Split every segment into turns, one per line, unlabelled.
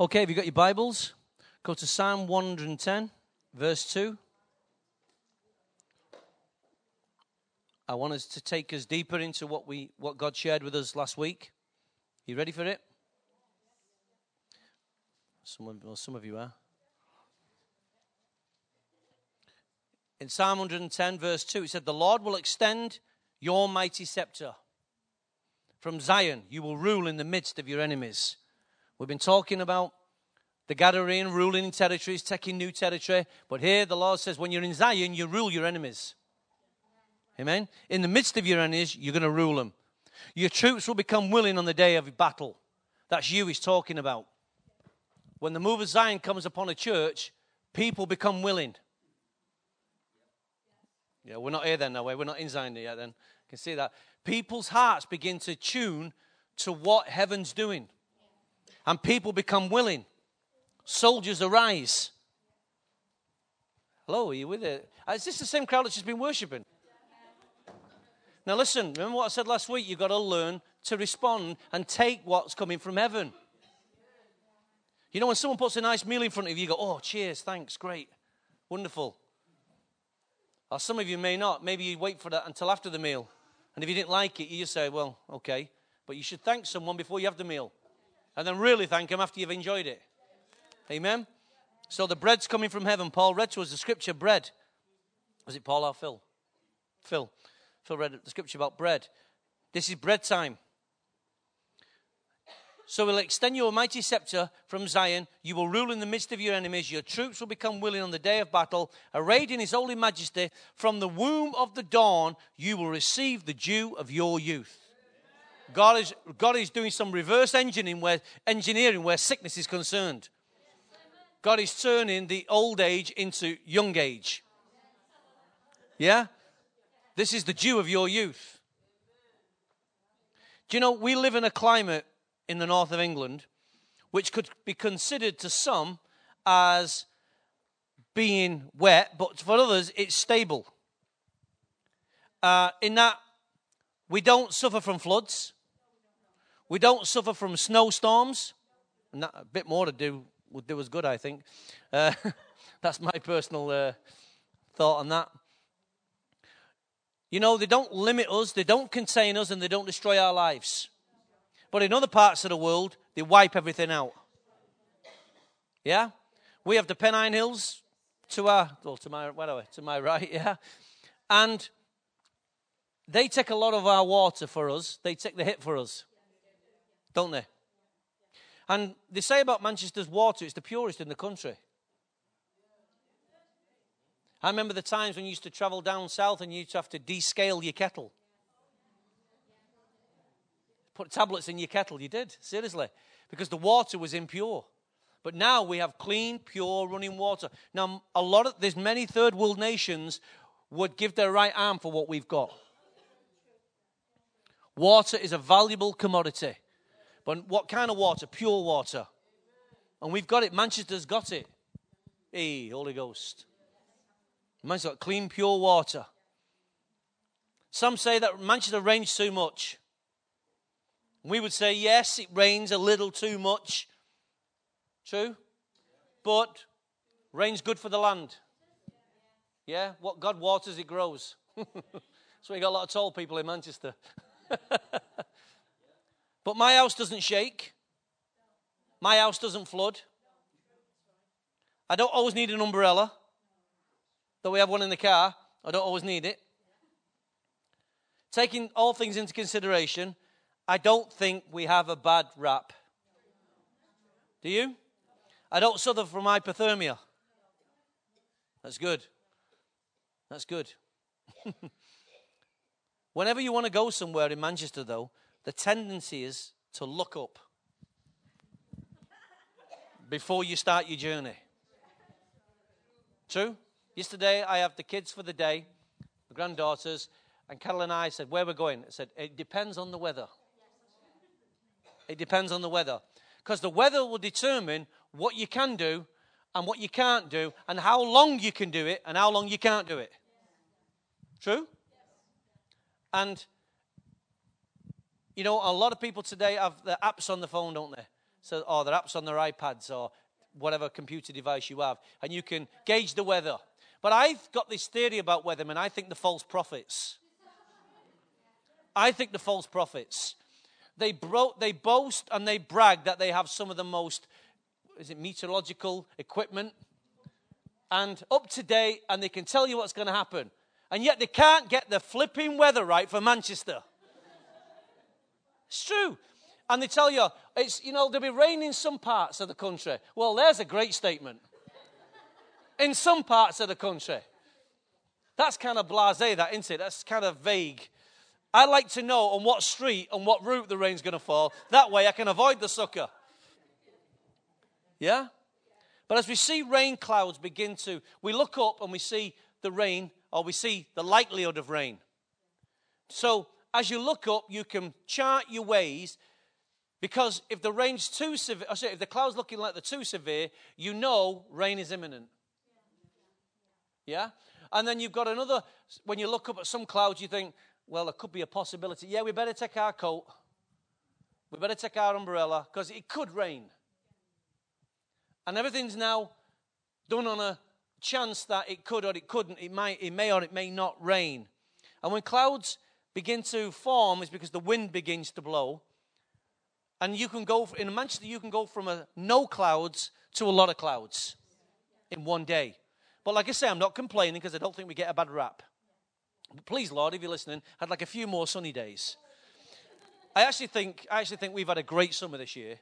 Okay, have you got your Bibles? Go to Psalm 110, verse 2. I want us to take us deeper into what we what God shared with us last week. You ready for it? Some of, well, some of you are. In Psalm 110, verse 2, it said, The Lord will extend your mighty scepter. From Zion, you will rule in the midst of your enemies. We've been talking about the Gadarene ruling in territories, taking new territory. But here the Lord says, when you're in Zion, you rule your enemies. Amen. In the midst of your enemies, you're going to rule them. Your troops will become willing on the day of battle. That's you he's talking about. When the move of Zion comes upon a church, people become willing. Yeah, we're not here then, no way. We're not in Zion yet then. You can see that. People's hearts begin to tune to what heaven's doing. And people become willing. Soldiers arise. Hello, are you with it? Uh, is this the same crowd that's just been worshiping? Now, listen, remember what I said last week? You've got to learn to respond and take what's coming from heaven. You know, when someone puts a nice meal in front of you, you go, oh, cheers, thanks, great, wonderful. Or some of you may not. Maybe you wait for that until after the meal. And if you didn't like it, you just say, well, okay. But you should thank someone before you have the meal. And then really thank Him after you've enjoyed it. Amen? So the bread's coming from heaven. Paul read to us the scripture bread. Was it Paul or Phil? Phil. Phil read the scripture about bread. This is bread time. So we'll extend your mighty scepter from Zion. You will rule in the midst of your enemies. Your troops will become willing on the day of battle. Arrayed in his holy majesty, from the womb of the dawn, you will receive the dew of your youth. God is, God is doing some reverse engineering where, engineering where sickness is concerned. God is turning the old age into young age. Yeah? This is the dew of your youth. Do you know, we live in a climate in the north of England which could be considered to some as being wet, but for others, it's stable. Uh, in that we don't suffer from floods, we don't suffer from snowstorms, and a bit more to do would do us good, I think. Uh, that's my personal uh, thought on that. You know, they don't limit us, they don't contain us, and they don't destroy our lives. But in other parts of the world, they wipe everything out. Yeah? We have the Pennine Hills to our, well, to my, whatever, to my right, yeah? And they take a lot of our water for us. They take the hit for us. Don't they? And they say about Manchester's water, it's the purest in the country. I remember the times when you used to travel down south and you used to have to descale your kettle. Put tablets in your kettle. You did, seriously, because the water was impure. But now we have clean, pure running water. Now, a lot of there's many third world nations would give their right arm for what we've got. Water is a valuable commodity. But what kind of water? Pure water. And we've got it. Manchester's got it. Hey, Holy Ghost. Manchester's got clean, pure water. Some say that Manchester rains too much. We would say, yes, it rains a little too much. True? But rain's good for the land. Yeah? What God waters, it grows. so we got a lot of tall people in Manchester. but my house doesn't shake. My house doesn't flood. I don't always need an umbrella. Though we have one in the car, I don't always need it. Taking all things into consideration, I don't think we have a bad rap. Do you? I don't suffer from hypothermia. That's good. That's good. Whenever you want to go somewhere in Manchester, though, the tendency is to look up before you start your journey. True? Yesterday, I have the kids for the day, the granddaughters, and Carol and I said, Where we're going? I said, It depends on the weather. It depends on the weather. Because the weather will determine what you can do and what you can't do, and how long you can do it and how long you can't do it. True? And, you know, a lot of people today have the apps on the phone, don't they? So, or their apps on their iPads or whatever computer device you have, and you can gauge the weather. But I've got this theory about weathermen. I think the false prophets. I think the false prophets. They, bro- they boast and they brag that they have some of the most, is it meteorological equipment? And up to date, and they can tell you what's going to happen. And yet they can't get the flipping weather right for Manchester. It's true. And they tell you, it's, you know, there'll be rain in some parts of the country. Well, there's a great statement. In some parts of the country. That's kind of blase, that, isn't it? That's kind of vague. I like to know on what street, on what route the rain's going to fall. That way I can avoid the sucker. Yeah? But as we see rain clouds begin to, we look up and we see the rain, or we see the likelihood of rain. So as you look up, you can chart your ways because if the rain's too severe, oh, sorry, if the cloud's looking like they're too severe, you know rain is imminent. Yeah? And then you've got another, when you look up at some clouds, you think, well, there could be a possibility. Yeah, we better take our coat. We better take our umbrella because it could rain. And everything's now done on a chance that it could or it couldn't. It might, it may or it may not rain. And when clouds begin to form, is because the wind begins to blow. And you can go in Manchester, you can go from a no clouds to a lot of clouds in one day. But like I say, I'm not complaining because I don't think we get a bad rap. Please, Lord, if you're listening, I'd like a few more sunny days. I actually think I actually think we've had a great summer this year.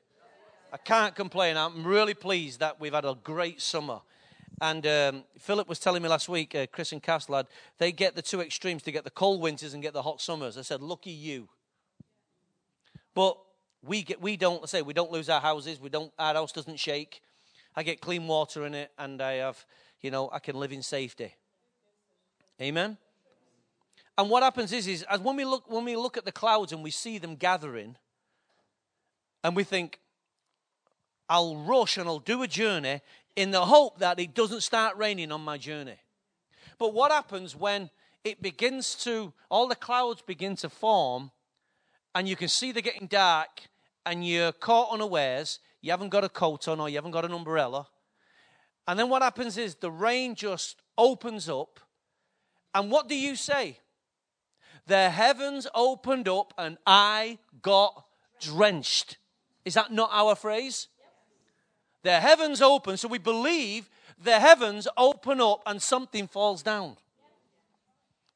I can't complain. I'm really pleased that we've had a great summer. And um, Philip was telling me last week, uh, Chris and Castlad, they get the two extremes to get the cold winters and get the hot summers. I said, lucky you. But we get we don't say we don't lose our houses. We don't our house doesn't shake. I get clean water in it, and I have you know I can live in safety. Amen. And what happens is, is as when we look when we look at the clouds and we see them gathering, and we think, I'll rush and I'll do a journey in the hope that it doesn't start raining on my journey. But what happens when it begins to all the clouds begin to form, and you can see they're getting dark, and you're caught unawares, you haven't got a coat on or you haven't got an umbrella. And then what happens is the rain just opens up. And what do you say? the heavens opened up and I got drenched. Is that not our phrase? The heavens open, so we believe the heavens open up and something falls down.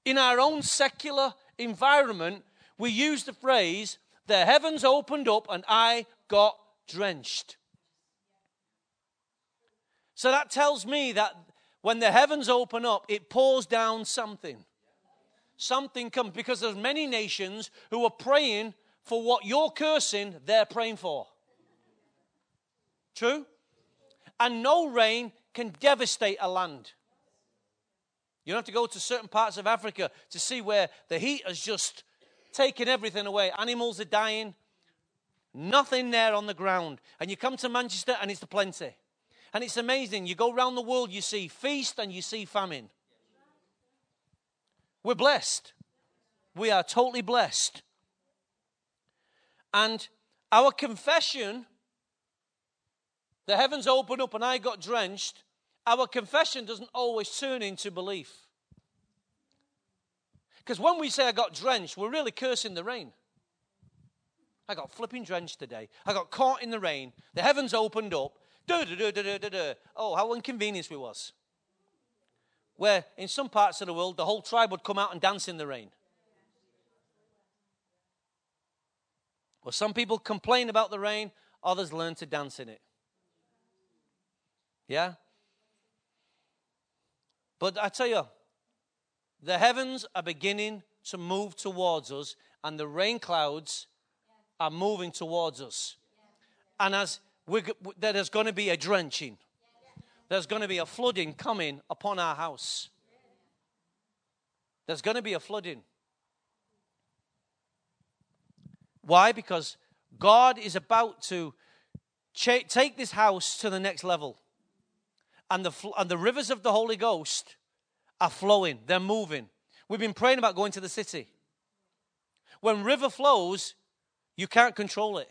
In our own secular environment, we use the phrase, the heavens opened up and I got drenched. So that tells me that when the heavens open up, it pours down something something comes because there's many nations who are praying for what you're cursing, they're praying for. True? And no rain can devastate a land. You don't have to go to certain parts of Africa to see where the heat has just taken everything away. Animals are dying, nothing there on the ground. And you come to Manchester and it's the plenty. And it's amazing. You go around the world, you see feast and you see famine. We're blessed. We are totally blessed. And our confession, the heavens opened up and I got drenched, our confession doesn't always turn into belief. Because when we say I got drenched, we're really cursing the rain. I got flipping drenched today. I got caught in the rain. The heavens opened up. Oh, how inconvenient we was where in some parts of the world the whole tribe would come out and dance in the rain. Well, some people complain about the rain, others learn to dance in it. Yeah? But I tell you, the heavens are beginning to move towards us, and the rain clouds are moving towards us. And as we, there's going to be a drenching, there's going to be a flooding coming upon our house. There's going to be a flooding. Why? Because God is about to ch- take this house to the next level. And the, and the rivers of the Holy Ghost are flowing, they're moving. We've been praying about going to the city. When river flows, you can't control it.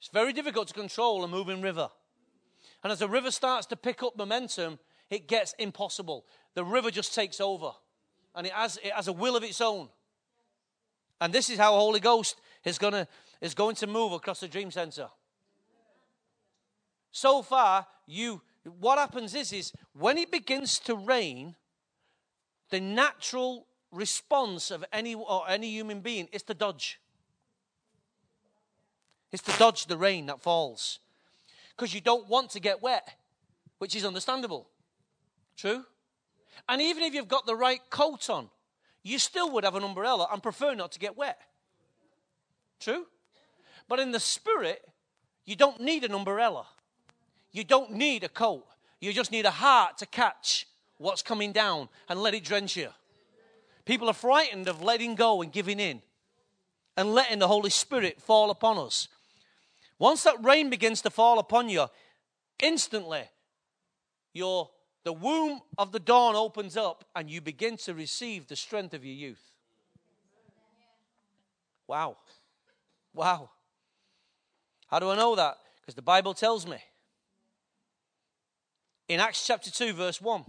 It's very difficult to control a moving river. And as the river starts to pick up momentum, it gets impossible. The river just takes over. And it has, it has a will of its own. And this is how Holy Ghost is, gonna, is going to move across the dream center. So far, you what happens is, is when it begins to rain, the natural response of any or any human being is to dodge. It's to dodge the rain that falls. Because you don't want to get wet, which is understandable. True? And even if you've got the right coat on, you still would have an umbrella and prefer not to get wet. True? But in the spirit, you don't need an umbrella. You don't need a coat. You just need a heart to catch what's coming down and let it drench you. People are frightened of letting go and giving in and letting the Holy Spirit fall upon us. Once that rain begins to fall upon you, instantly your the womb of the dawn opens up and you begin to receive the strength of your youth. Wow. Wow. How do I know that? Because the Bible tells me. In Acts chapter 2, verse 1.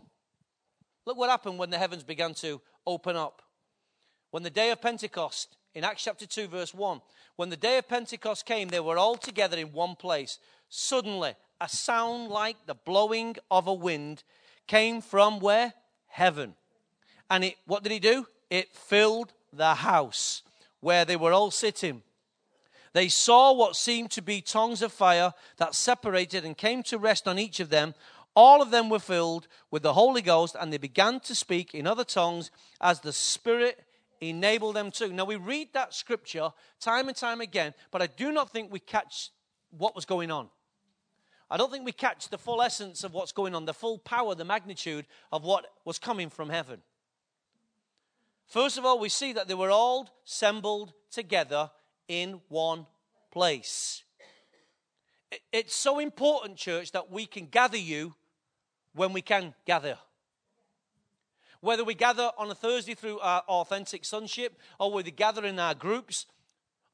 Look what happened when the heavens began to open up. When the day of Pentecost, in Acts chapter 2, verse 1, when the day of Pentecost came, they were all together in one place. Suddenly, a sound like the blowing of a wind came from where? Heaven. And it, what did he do? It filled the house where they were all sitting. They saw what seemed to be tongues of fire that separated and came to rest on each of them. All of them were filled with the Holy Ghost, and they began to speak in other tongues as the Spirit enabled them to. Now, we read that scripture time and time again, but I do not think we catch what was going on. I don't think we catch the full essence of what's going on, the full power, the magnitude of what was coming from heaven. First of all, we see that they were all assembled together in one place. It's so important, church, that we can gather you when we can gather. Whether we gather on a Thursday through our authentic sonship, or whether we gather in our groups,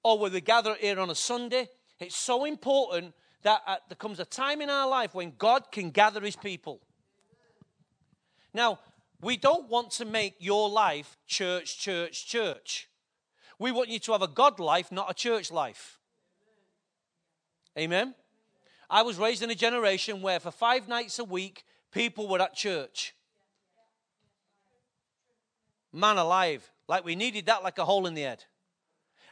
or whether we gather here on a Sunday, it's so important that uh, there comes a time in our life when God can gather his people. Now, we don't want to make your life church, church, church. We want you to have a God life, not a church life. Amen? I was raised in a generation where for five nights a week, people were at church. Man alive. Like we needed that like a hole in the head.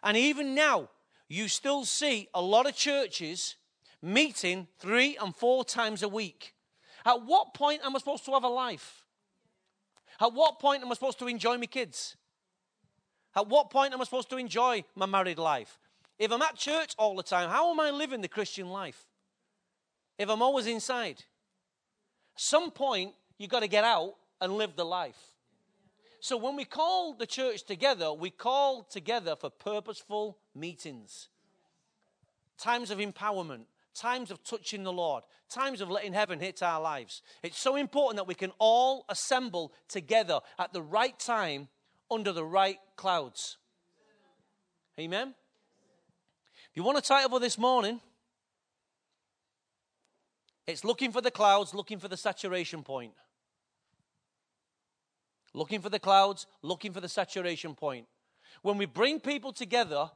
And even now, you still see a lot of churches meeting three and four times a week. At what point am I supposed to have a life? At what point am I supposed to enjoy my kids? At what point am I supposed to enjoy my married life? If I'm at church all the time, how am I living the Christian life? If I'm always inside, some point you've got to get out and live the life. So when we call the church together, we call together for purposeful meetings, times of empowerment, times of touching the Lord, times of letting heaven hit our lives. It's so important that we can all assemble together at the right time under the right clouds. Amen. If you want a title for this morning, it's looking for the clouds, looking for the saturation point. Looking for the clouds, looking for the saturation point. When we bring people together,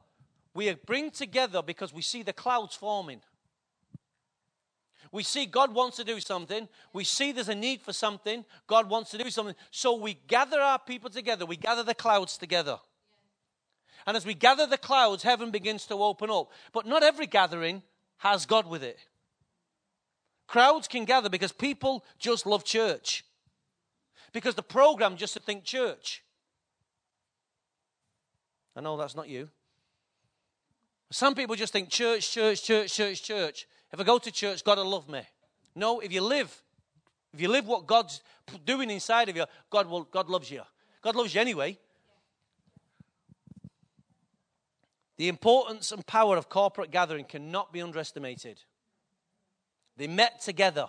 we bring together because we see the clouds forming. We see God wants to do something. We see there's a need for something. God wants to do something. So we gather our people together. We gather the clouds together. And as we gather the clouds, heaven begins to open up. But not every gathering has God with it. Crowds can gather because people just love church. Because the program just to think church. I know that's not you. Some people just think church, church, church, church, church. If I go to church, God will love me. No, if you live, if you live what God's doing inside of you, God will God loves you. God loves you anyway. The importance and power of corporate gathering cannot be underestimated. They met together.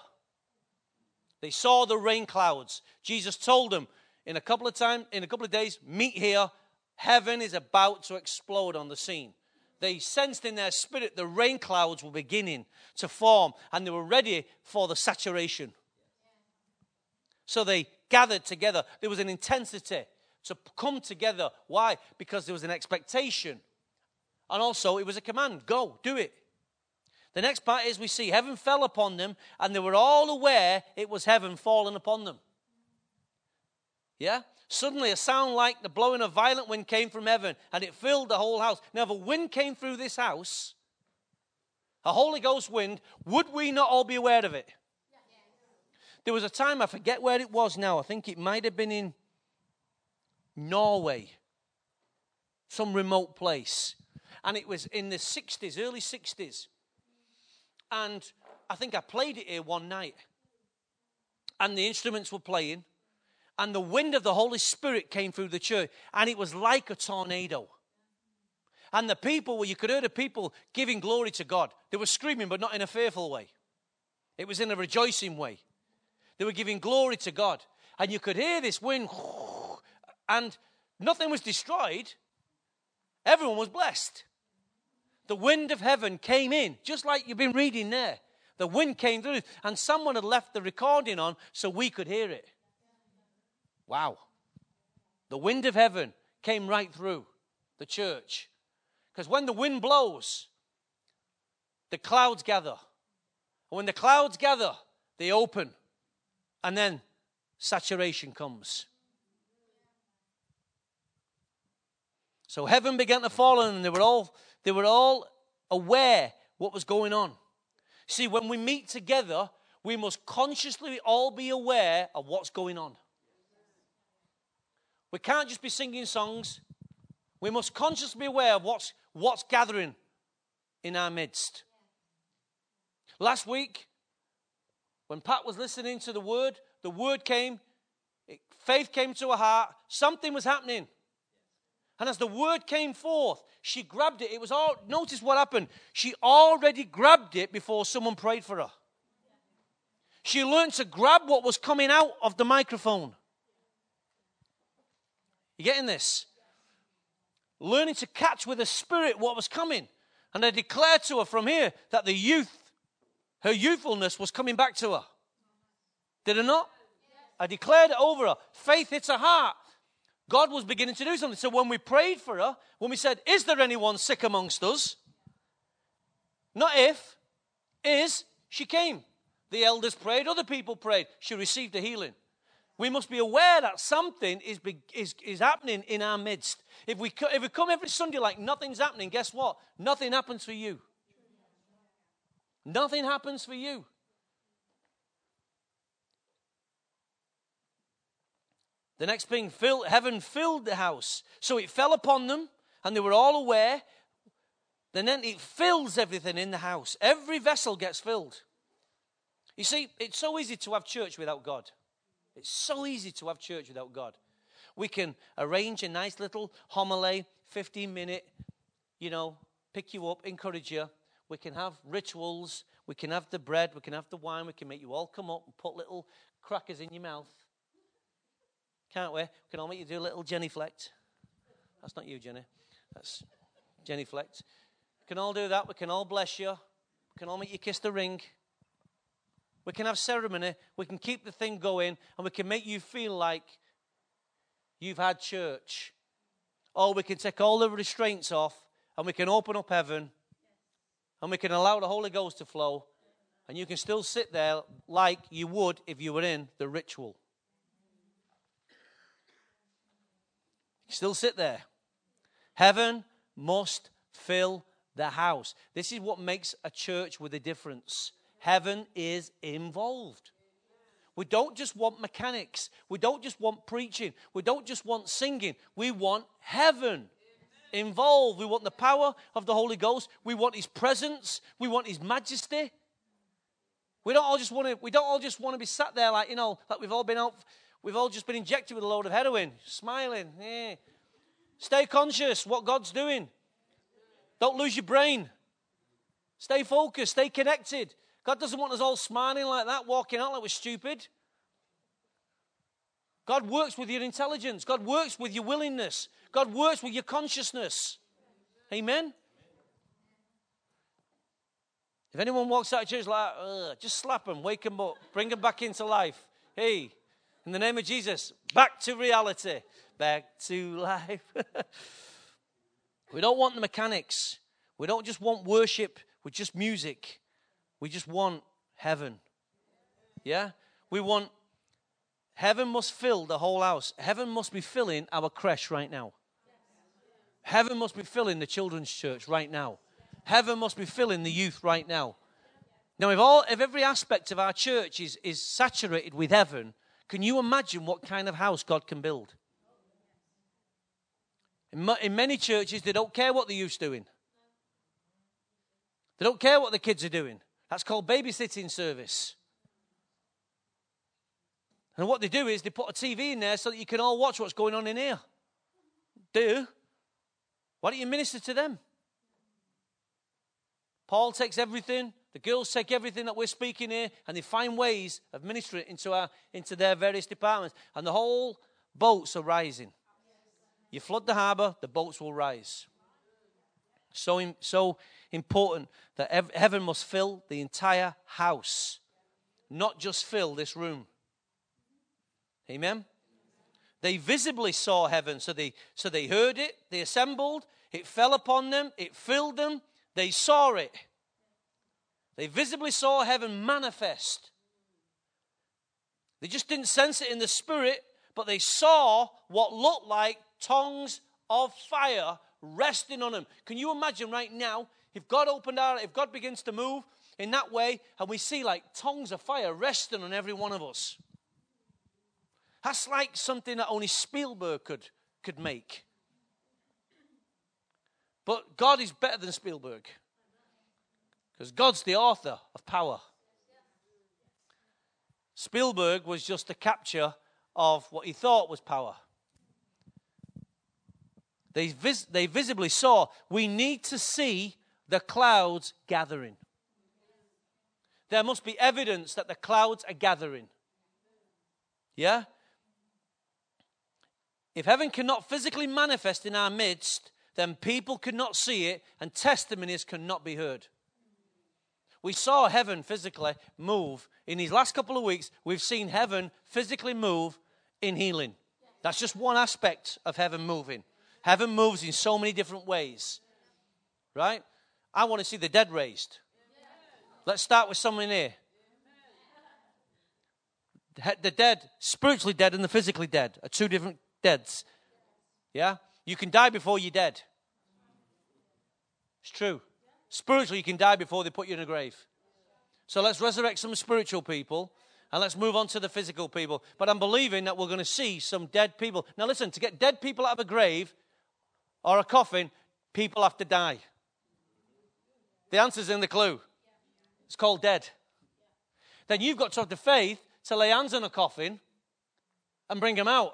They saw the rain clouds. Jesus told them in a couple of times, in a couple of days, meet here. Heaven is about to explode on the scene. they sensed in their spirit the rain clouds were beginning to form and they were ready for the saturation. So they gathered together. There was an intensity to come together. Why? Because there was an expectation. And also, it was a command go, do it. The next part is we see heaven fell upon them, and they were all aware it was heaven falling upon them. Yeah? Suddenly, a sound like the blowing of violent wind came from heaven, and it filled the whole house. Now, if a wind came through this house, a Holy Ghost wind, would we not all be aware of it? There was a time, I forget where it was now, I think it might have been in Norway, some remote place. And it was in the 60s, early 60s. And I think I played it here one night. And the instruments were playing. And the wind of the Holy Spirit came through the church. And it was like a tornado. And the people, well, you could hear the people giving glory to God. They were screaming, but not in a fearful way. It was in a rejoicing way. They were giving glory to God. And you could hear this wind, and nothing was destroyed. Everyone was blessed the wind of heaven came in, just like you've been reading there. The wind came through, and someone had left the recording on so we could hear it. Wow. The wind of heaven came right through the church. Because when the wind blows, the clouds gather. And when the clouds gather, they open. And then saturation comes. So heaven began to fall, and they were all they were all aware what was going on. See, when we meet together, we must consciously all be aware of what's going on. We can't just be singing songs. We must consciously be aware of what's, what's gathering in our midst. Last week, when Pat was listening to the word, the word came, faith came to her heart, something was happening. And as the word came forth, she grabbed it. It was all, notice what happened. She already grabbed it before someone prayed for her. She learned to grab what was coming out of the microphone. You getting this? Learning to catch with the spirit what was coming. And I declared to her from here that the youth, her youthfulness was coming back to her. Did it not? I declared it over her. Faith hits her heart. God was beginning to do something. So when we prayed for her, when we said, Is there anyone sick amongst us? Not if, is, she came. The elders prayed, other people prayed. She received a healing. We must be aware that something is, is, is happening in our midst. If we, if we come every Sunday like nothing's happening, guess what? Nothing happens for you. Nothing happens for you. The next thing, fill, heaven filled the house. So it fell upon them, and they were all aware. And then it fills everything in the house. Every vessel gets filled. You see, it's so easy to have church without God. It's so easy to have church without God. We can arrange a nice little homily, 15 minute, you know, pick you up, encourage you. We can have rituals. We can have the bread. We can have the wine. We can make you all come up and put little crackers in your mouth. Can't we? We can all make you do a little genuflect. That's not you, Jenny. That's genuflect. We can all do that. We can all bless you. We can all make you kiss the ring. We can have ceremony. We can keep the thing going. And we can make you feel like you've had church. Or we can take all the restraints off and we can open up heaven and we can allow the Holy Ghost to flow. And you can still sit there like you would if you were in the ritual. Still sit there. Heaven must fill the house. This is what makes a church with a difference. Heaven is involved. We don't just want mechanics. We don't just want preaching. We don't just want singing. We want heaven involved. We want the power of the Holy Ghost. We want His presence. We want His majesty. We don't all just want to. We don't all just want to be sat there like you know, like we've all been out We've all just been injected with a load of heroin, smiling. Eh. Stay conscious what God's doing. Don't lose your brain. Stay focused, stay connected. God doesn't want us all smiling like that, walking out like we're stupid. God works with your intelligence. God works with your willingness. God works with your consciousness. Amen? If anyone walks out of church like, just slap them, wake them up, bring them back into life. Hey, in the name of Jesus, back to reality, back to life. we don't want the mechanics. We don't just want worship with just music. We just want heaven. Yeah? We want heaven must fill the whole house. Heaven must be filling our creche right now. Heaven must be filling the children's church right now. Heaven must be filling the youth right now. Now, if, all, if every aspect of our church is, is saturated with heaven, can you imagine what kind of house God can build? In, many churches, they don't care what the youth's doing. They don't care what the kids are doing. That's called babysitting service. And what they do is they put a TV in there so that you can all watch what's going on in here. Do. Why don't you minister to them? Paul takes everything, the girls take everything that we're speaking here, and they find ways of ministering into, our, into their various departments. And the whole boats are rising. You flood the harbor, the boats will rise. So, so important that heaven must fill the entire house, not just fill this room. Amen. They visibly saw heaven, so they so they heard it, they assembled, it fell upon them, it filled them, they saw it. They visibly saw heaven manifest. They just didn't sense it in the spirit, but they saw what looked like tongues of fire resting on them. Can you imagine right now if God opened our, if God begins to move in that way, and we see like tongues of fire resting on every one of us? That's like something that only Spielberg could, could make. But God is better than Spielberg. Because God's the author of power. Spielberg was just a capture of what he thought was power. They, vis- they visibly saw we need to see the clouds gathering. There must be evidence that the clouds are gathering. Yeah? If heaven cannot physically manifest in our midst, then people could not see it and testimonies cannot be heard. We saw heaven physically move. In these last couple of weeks, we've seen heaven physically move in healing. That's just one aspect of heaven moving. Heaven moves in so many different ways. Right? I want to see the dead raised. Let's start with someone here. The dead, spiritually dead, and the physically dead are two different deads. Yeah? You can die before you're dead. It's true. Spiritually, you can die before they put you in a grave. So let's resurrect some spiritual people and let's move on to the physical people. But I'm believing that we're going to see some dead people. Now, listen, to get dead people out of a grave or a coffin, people have to die. The answer's in the clue. It's called dead. Then you've got to have the faith to lay hands on a coffin and bring them out.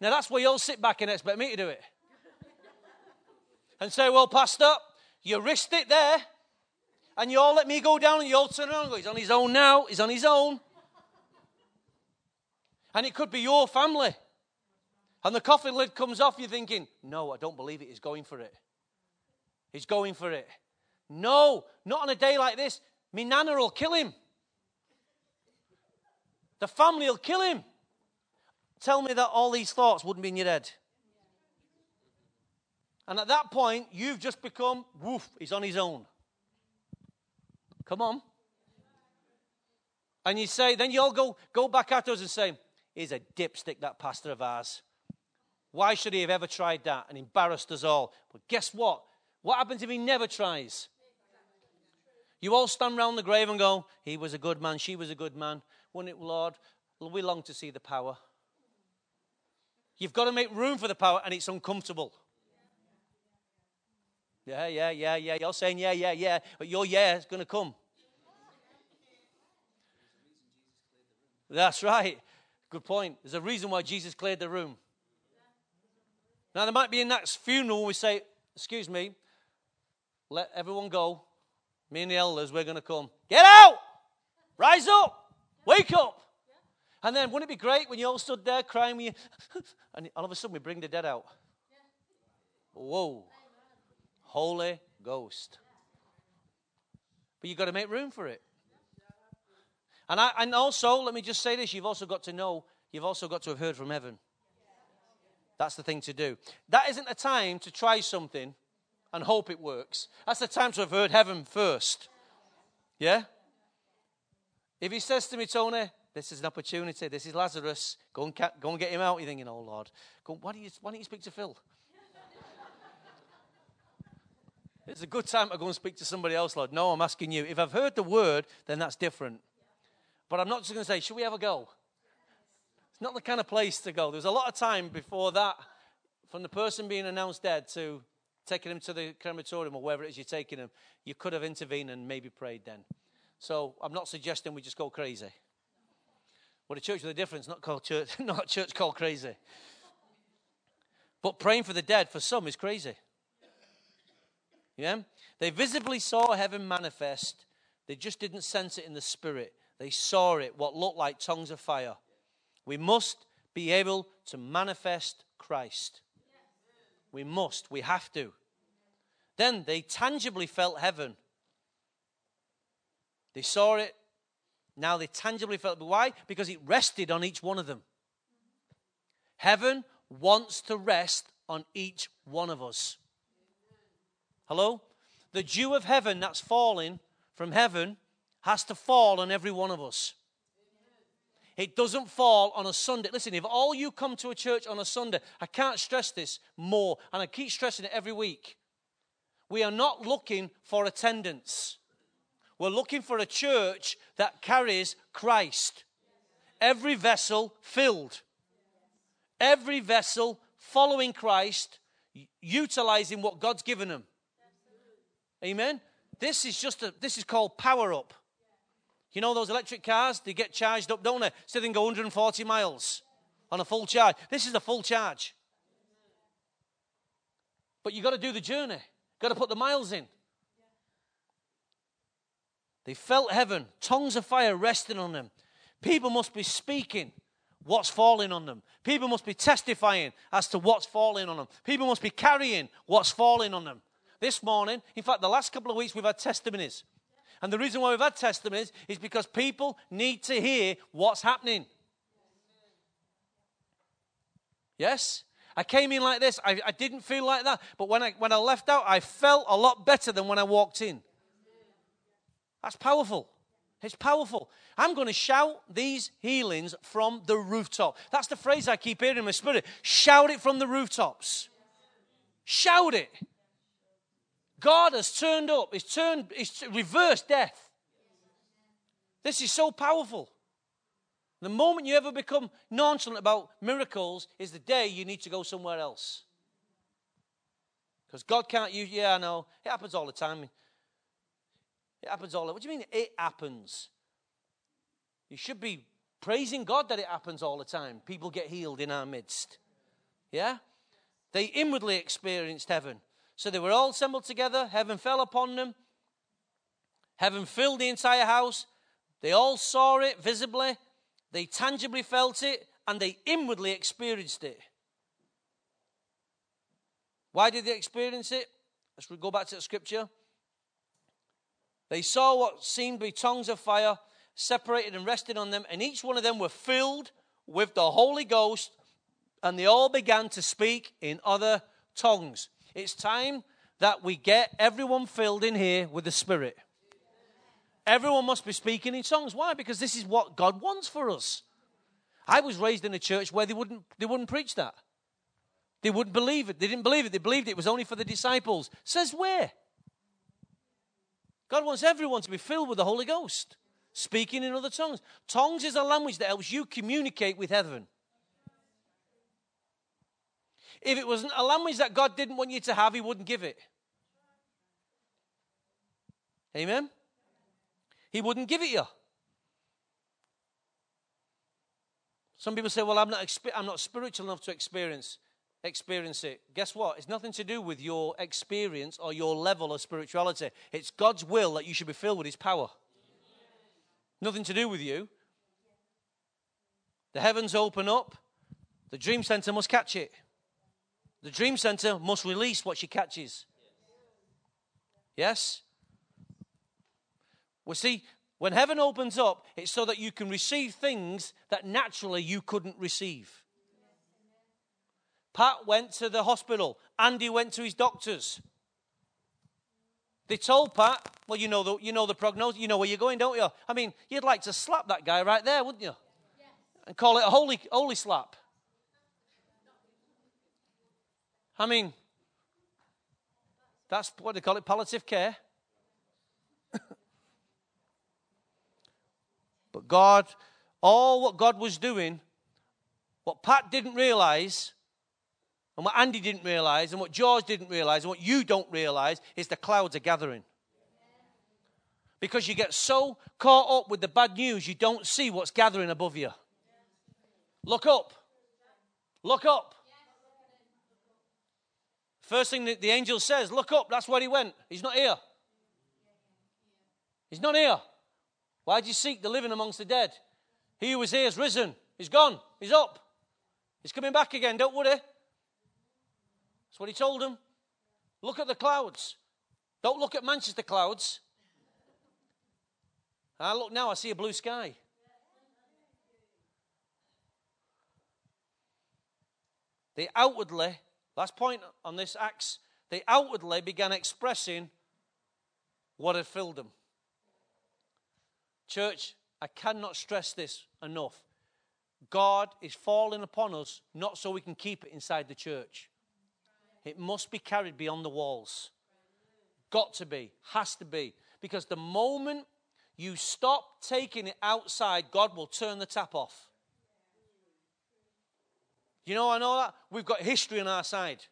Now, that's where you'll sit back and expect me to do it. And say, well, Pastor, you risked it there, and you all let me go down, and you all turn around and go, he's on his own now, he's on his own. And it could be your family. And the coffin lid comes off, you're thinking, no, I don't believe it, he's going for it. He's going for it. No, not on a day like this. Me nana will kill him. The family will kill him. Tell me that all these thoughts wouldn't be in your head. And at that point, you've just become, woof, he's on his own. Come on. And you say, then you all go, go back at us and say, he's a dipstick, that pastor of ours. Why should he have ever tried that and embarrassed us all? But guess what? What happens if he never tries? You all stand round the grave and go, he was a good man, she was a good man. Wouldn't it, Lord? We long to see the power. You've got to make room for the power, and it's uncomfortable. Yeah, yeah, yeah, yeah. You're saying yeah, yeah, yeah, but your yeah is going to come. That's right. Good point. There's a reason why Jesus cleared the room. Now, there might be in that funeral we say, Excuse me, let everyone go. Me and the elders, we're going to come. Get out! Rise up! Wake up! And then wouldn't it be great when you all stood there crying you, and all of a sudden we bring the dead out? Whoa. Holy Ghost. But you've got to make room for it. And, I, and also, let me just say this you've also got to know, you've also got to have heard from heaven. That's the thing to do. That isn't a time to try something and hope it works. That's the time to have heard heaven first. Yeah? If he says to me, Tony, this is an opportunity, this is Lazarus, go and, ca- go and get him out, you're thinking, oh Lord, go, why, don't you, why don't you speak to Phil? It's a good time to go and speak to somebody else, Lord. No, I'm asking you. If I've heard the word, then that's different. But I'm not just going to say, should we have a go? It's not the kind of place to go. There's a lot of time before that, from the person being announced dead to taking him to the crematorium or wherever it is you're taking him. You could have intervened and maybe prayed then. So I'm not suggesting we just go crazy. But a church with a difference, not called church, not a church called crazy. But praying for the dead for some is crazy. Yeah? They visibly saw heaven manifest. They just didn't sense it in the spirit. They saw it, what looked like tongues of fire. We must be able to manifest Christ. We must. We have to. Then they tangibly felt heaven. They saw it. Now they tangibly felt it. Why? Because it rested on each one of them. Heaven wants to rest on each one of us. Hello? The dew of heaven that's falling from heaven has to fall on every one of us. It doesn't fall on a Sunday. Listen, if all you come to a church on a Sunday, I can't stress this more, and I keep stressing it every week. We are not looking for attendance. We're looking for a church that carries Christ. Every vessel filled. Every vessel following Christ, utilizing what God's given them. Amen. This is just a this is called power up. You know those electric cars, they get charged up, don't they? So they can go 140 miles on a full charge. This is a full charge. But you got to do the journey. Got to put the miles in. They felt heaven, tongues of fire resting on them. People must be speaking what's falling on them. People must be testifying as to what's falling on them. People must be carrying what's falling on them. This morning, in fact, the last couple of weeks, we've had testimonies. And the reason why we've had testimonies is because people need to hear what's happening. Yes? I came in like this. I, I didn't feel like that. But when I, when I left out, I felt a lot better than when I walked in. That's powerful. It's powerful. I'm going to shout these healings from the rooftop. That's the phrase I keep hearing in my spirit. Shout it from the rooftops. Shout it. God has turned up. He's turned, he's reversed death. This is so powerful. The moment you ever become nonchalant about miracles is the day you need to go somewhere else. Because God can't use, yeah, I know. It happens all the time. It happens all the time. What do you mean it happens? You should be praising God that it happens all the time. People get healed in our midst. Yeah? They inwardly experienced heaven. So they were all assembled together. Heaven fell upon them. Heaven filled the entire house. They all saw it visibly. They tangibly felt it. And they inwardly experienced it. Why did they experience it? Let's go back to the scripture. They saw what seemed to be tongues of fire separated and rested on them, and each one of them were filled with the Holy Ghost, and they all began to speak in other tongues. It's time that we get everyone filled in here with the Spirit. Everyone must be speaking in tongues. Why? Because this is what God wants for us. I was raised in a church where they wouldn't, they wouldn't preach that. They wouldn't believe it. They didn't believe it. They believed it was only for the disciples. Says where? God wants everyone to be filled with the Holy Ghost, speaking in other tongues. Tongues is a language that helps you communicate with heaven. If it wasn't a language that God didn't want you to have, He wouldn't give it. Amen? He wouldn't give it you. Some people say, well, I'm not, I'm not spiritual enough to experience experience it. Guess what? It's nothing to do with your experience or your level of spirituality. It's God's will that you should be filled with His power. Nothing to do with you. The heavens open up, the dream center must catch it. The dream center must release what she catches. Yes? Well, see, when heaven opens up, it's so that you can receive things that naturally you couldn't receive. Pat went to the hospital. Andy went to his doctors. They told Pat, well, you know the, you know the prognosis, you know where you're going, don't you? I mean, you'd like to slap that guy right there, wouldn't you? And call it a holy, holy slap. I mean, that's what they call it palliative care. but God, all what God was doing, what Pat didn't realize, and what Andy didn't realize, and what George didn't realize, and what you don't realize, is the clouds are gathering. Because you get so caught up with the bad news, you don't see what's gathering above you. Look up. Look up. First thing that the angel says, look up. That's where he went. He's not here. He's not here. Why do you seek the living amongst the dead? He who was here is risen. He's gone. He's up. He's coming back again. Don't worry. That's what he told them. Look at the clouds. Don't look at Manchester clouds. I look now, I see a blue sky. They outwardly, last point on this Acts, they outwardly began expressing what had filled them. Church, I cannot stress this enough. God is falling upon us not so we can keep it inside the church. It must be carried beyond the walls. Got to be, has to be. Because the moment you stop taking it outside, God will turn the tap off. You know, I know that. We've got history on our side.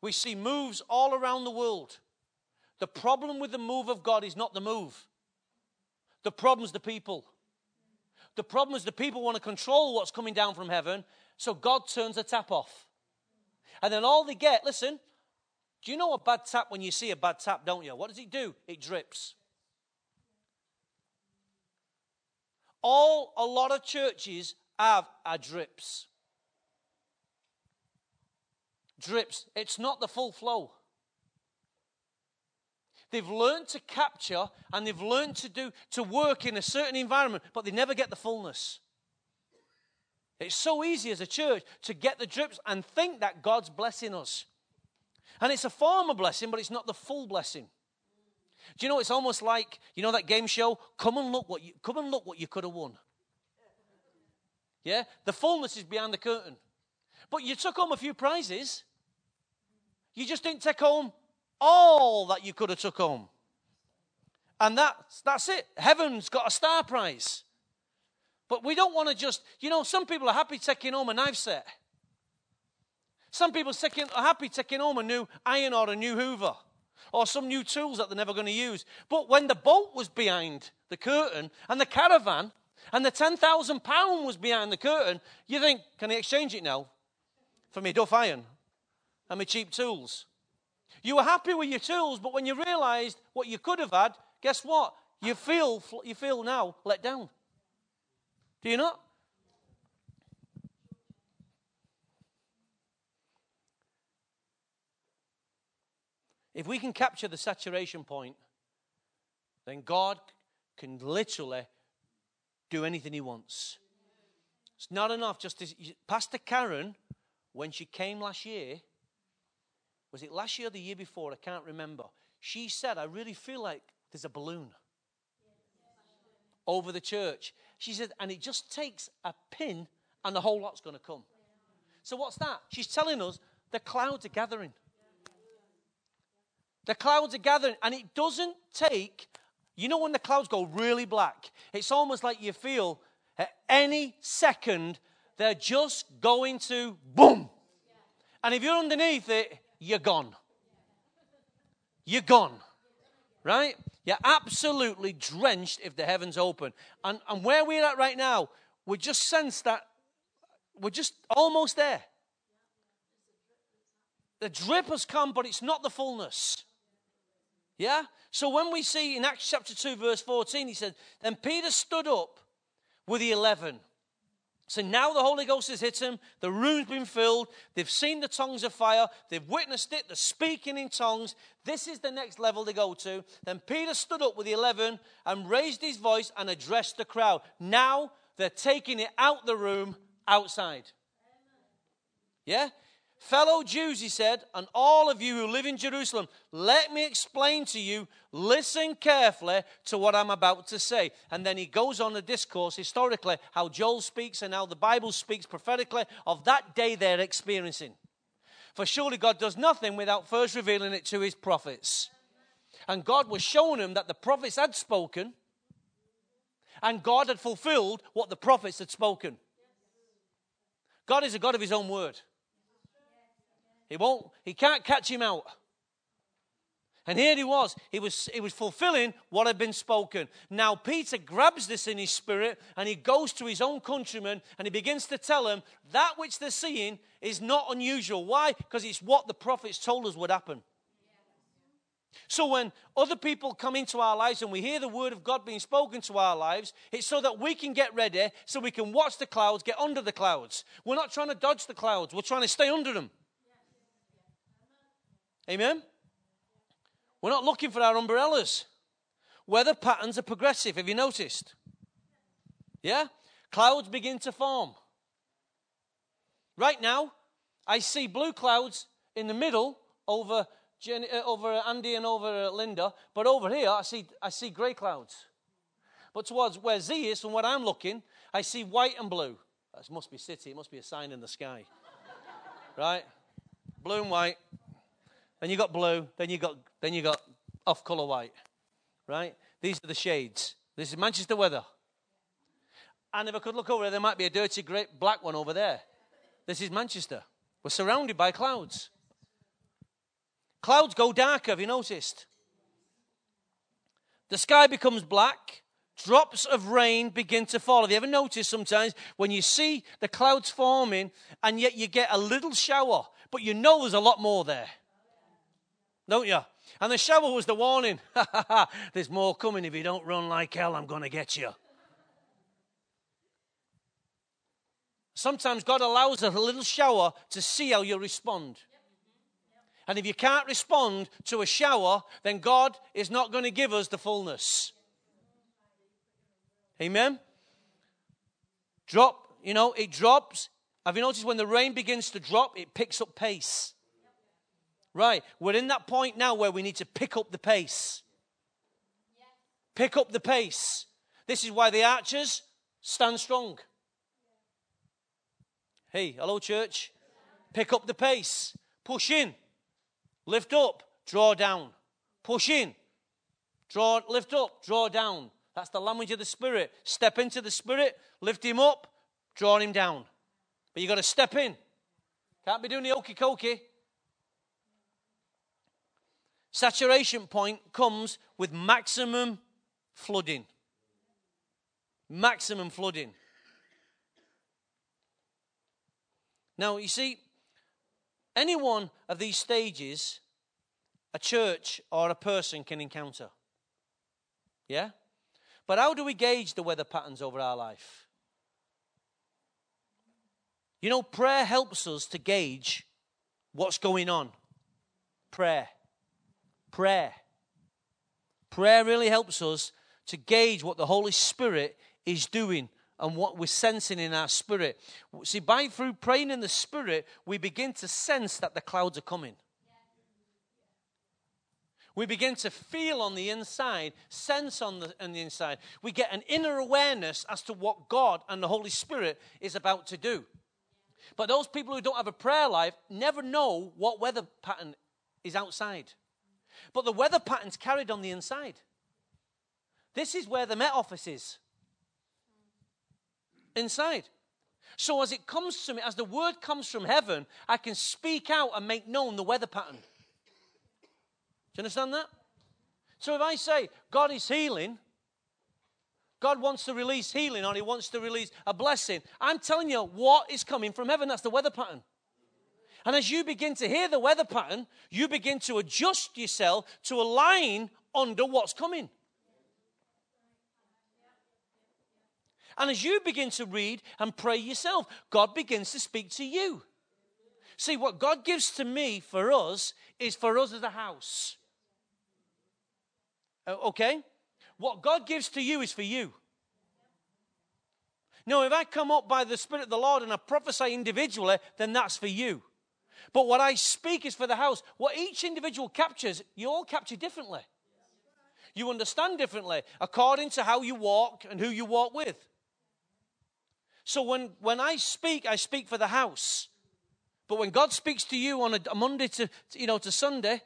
We see moves all around the world. The problem with the move of God is not the move, the problem is the people. The problem is the people want to control what's coming down from heaven, so God turns the tap off. And then all they get, listen, do you know a bad tap when you see a bad tap, don't you? What does it do? It drips. All a lot of churches have are drips. Drips. It's not the full flow. They've learned to capture and they've learned to do to work in a certain environment, but they never get the fullness. It's so easy as a church to get the drips and think that God's blessing us. And it's a form of blessing, but it's not the full blessing. Do you know it's almost like, you know that game show? Come and look what you come and look what you could have won. Yeah? The fullness is behind the curtain. But you took home a few prizes. You just didn't take home all that you could have took home. And that's that's it. Heaven's got a star prize. But we don't want to just, you know, some people are happy taking home a knife set. Some people taking, are happy taking home a new iron or a new hoover or some new tools that they're never going to use. But when the boat was behind the curtain and the caravan and the £10,000 was behind the curtain, you think, can I exchange it now for me duff iron and my cheap tools? You were happy with your tools, but when you realized what you could have had, guess what? You feel, you feel now let down. Do you not? If we can capture the saturation point, then God can literally do anything He wants. It's not enough just to. Pastor Karen, when she came last year, was it last year or the year before? I can't remember. She said, I really feel like there's a balloon over the church. She said, and it just takes a pin and the whole lot's going to come. So, what's that? She's telling us the clouds are gathering. The clouds are gathering, and it doesn't take, you know, when the clouds go really black, it's almost like you feel at any second they're just going to boom. And if you're underneath it, you're gone. You're gone. Right? You're absolutely drenched if the heavens open. And, and where we're at right now, we just sense that we're just almost there. The drip has come, but it's not the fullness. Yeah? So when we see in Acts chapter 2, verse 14, he said, Then Peter stood up with the eleven. So now the Holy Ghost has hit them, the room's been filled, they've seen the tongues of fire, they've witnessed it, they're speaking in tongues. This is the next level to go to. Then Peter stood up with the eleven and raised his voice and addressed the crowd. Now they're taking it out the room outside. Yeah? Fellow Jews, he said, and all of you who live in Jerusalem, let me explain to you, listen carefully to what I'm about to say. And then he goes on a discourse historically, how Joel speaks and how the Bible speaks prophetically of that day they're experiencing. For surely God does nothing without first revealing it to his prophets. And God was showing him that the prophets had spoken, and God had fulfilled what the prophets had spoken. God is a God of his own word. He won't, he can't catch him out. And here he was. He was he was fulfilling what had been spoken. Now Peter grabs this in his spirit and he goes to his own countrymen and he begins to tell them that which they're seeing is not unusual. Why? Because it's what the prophets told us would happen. So when other people come into our lives and we hear the word of God being spoken to our lives, it's so that we can get ready, so we can watch the clouds, get under the clouds. We're not trying to dodge the clouds, we're trying to stay under them. Amen? We're not looking for our umbrellas. Weather patterns are progressive. Have you noticed? Yeah? Clouds begin to form. Right now, I see blue clouds in the middle over, Jenny, uh, over Andy and over Linda, but over here I see, I see grey clouds. But towards where Z is, from where I'm looking, I see white and blue. This must be city, it must be a sign in the sky. right? Blue and white, then you got blue, then you got then you got off color white. Right? These are the shades. This is Manchester weather. And if I could look over there, there might be a dirty great black one over there. This is Manchester. We're surrounded by clouds. Clouds go darker, have you noticed? The sky becomes black. Drops of rain begin to fall. Have you ever noticed sometimes when you see the clouds forming and yet you get a little shower, but you know there's a lot more there? Don't you? And the shovel was the warning. There's more coming. If you don't run like hell, I'm going to get you. Sometimes God allows a little shower to see how you respond. And if you can't respond to a shower, then God is not going to give us the fullness. Amen? Drop, you know, it drops. Have you noticed when the rain begins to drop, it picks up pace? Right, we're in that point now where we need to pick up the pace. Pick up the pace. This is why the archers stand strong. Hey, hello, church. Pick up the pace. Push in. Lift up. Draw down. Push in. Draw, lift up. Draw down. That's the language of the Spirit. Step into the Spirit. Lift him up. Draw him down. But you've got to step in. Can't be doing the okey cokey. Saturation point comes with maximum flooding. Maximum flooding. Now, you see, any one of these stages, a church or a person can encounter. Yeah? But how do we gauge the weather patterns over our life? You know, prayer helps us to gauge what's going on. Prayer. Prayer. Prayer really helps us to gauge what the Holy Spirit is doing and what we're sensing in our spirit. See, by through praying in the Spirit, we begin to sense that the clouds are coming. We begin to feel on the inside, sense on the, on the inside. We get an inner awareness as to what God and the Holy Spirit is about to do. But those people who don't have a prayer life never know what weather pattern is outside. But the weather pattern's carried on the inside. This is where the Met Office is. Inside. So as it comes to me, as the word comes from heaven, I can speak out and make known the weather pattern. Do you understand that? So if I say God is healing, God wants to release healing or He wants to release a blessing, I'm telling you what is coming from heaven. That's the weather pattern. And as you begin to hear the weather pattern, you begin to adjust yourself to align under what's coming. And as you begin to read and pray yourself, God begins to speak to you. See, what God gives to me for us is for us as a house. Okay? What God gives to you is for you. Now, if I come up by the Spirit of the Lord and I prophesy individually, then that's for you. But what I speak is for the house. What each individual captures, you all capture differently. You understand differently according to how you walk and who you walk with. So when, when I speak, I speak for the house. But when God speaks to you on a, a Monday to, you know, to Sunday,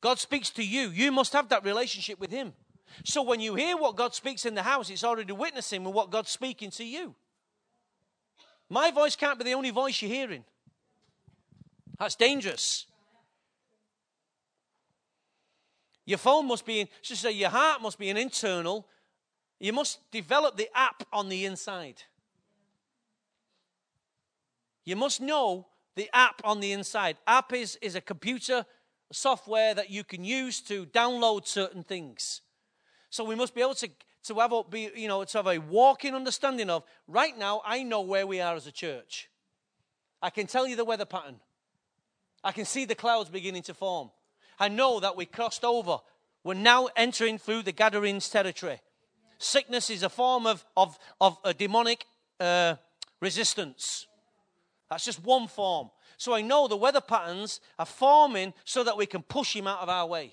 God speaks to you. You must have that relationship with Him. So when you hear what God speaks in the house, it's already witnessing with what God's speaking to you. My voice can't be the only voice you're hearing. That's dangerous. Your phone must be, just say, your heart must be an internal. You must develop the app on the inside. You must know the app on the inside. App is, is a computer software that you can use to download certain things. So we must be able to, to have a, be, you know, to have a walking understanding of right now I know where we are as a church. I can tell you the weather pattern. I can see the clouds beginning to form. I know that we crossed over. We're now entering through the Gadarenes territory. Sickness is a form of, of, of a demonic uh, resistance. That's just one form. So I know the weather patterns are forming so that we can push him out of our way.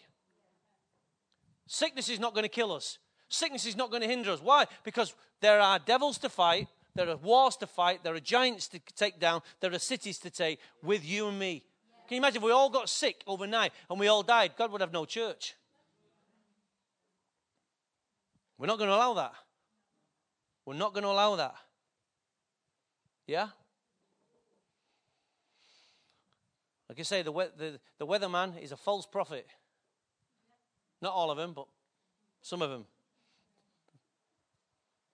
Sickness is not going to kill us. Sickness is not going to hinder us. Why? Because there are devils to fight, there are wars to fight, there are giants to take down, there are cities to take with you and me. Can you imagine if we all got sick overnight and we all died? God would have no church. We're not going to allow that. We're not going to allow that. Yeah? Like I say, the, the, the weatherman is a false prophet. Not all of them, but some of them.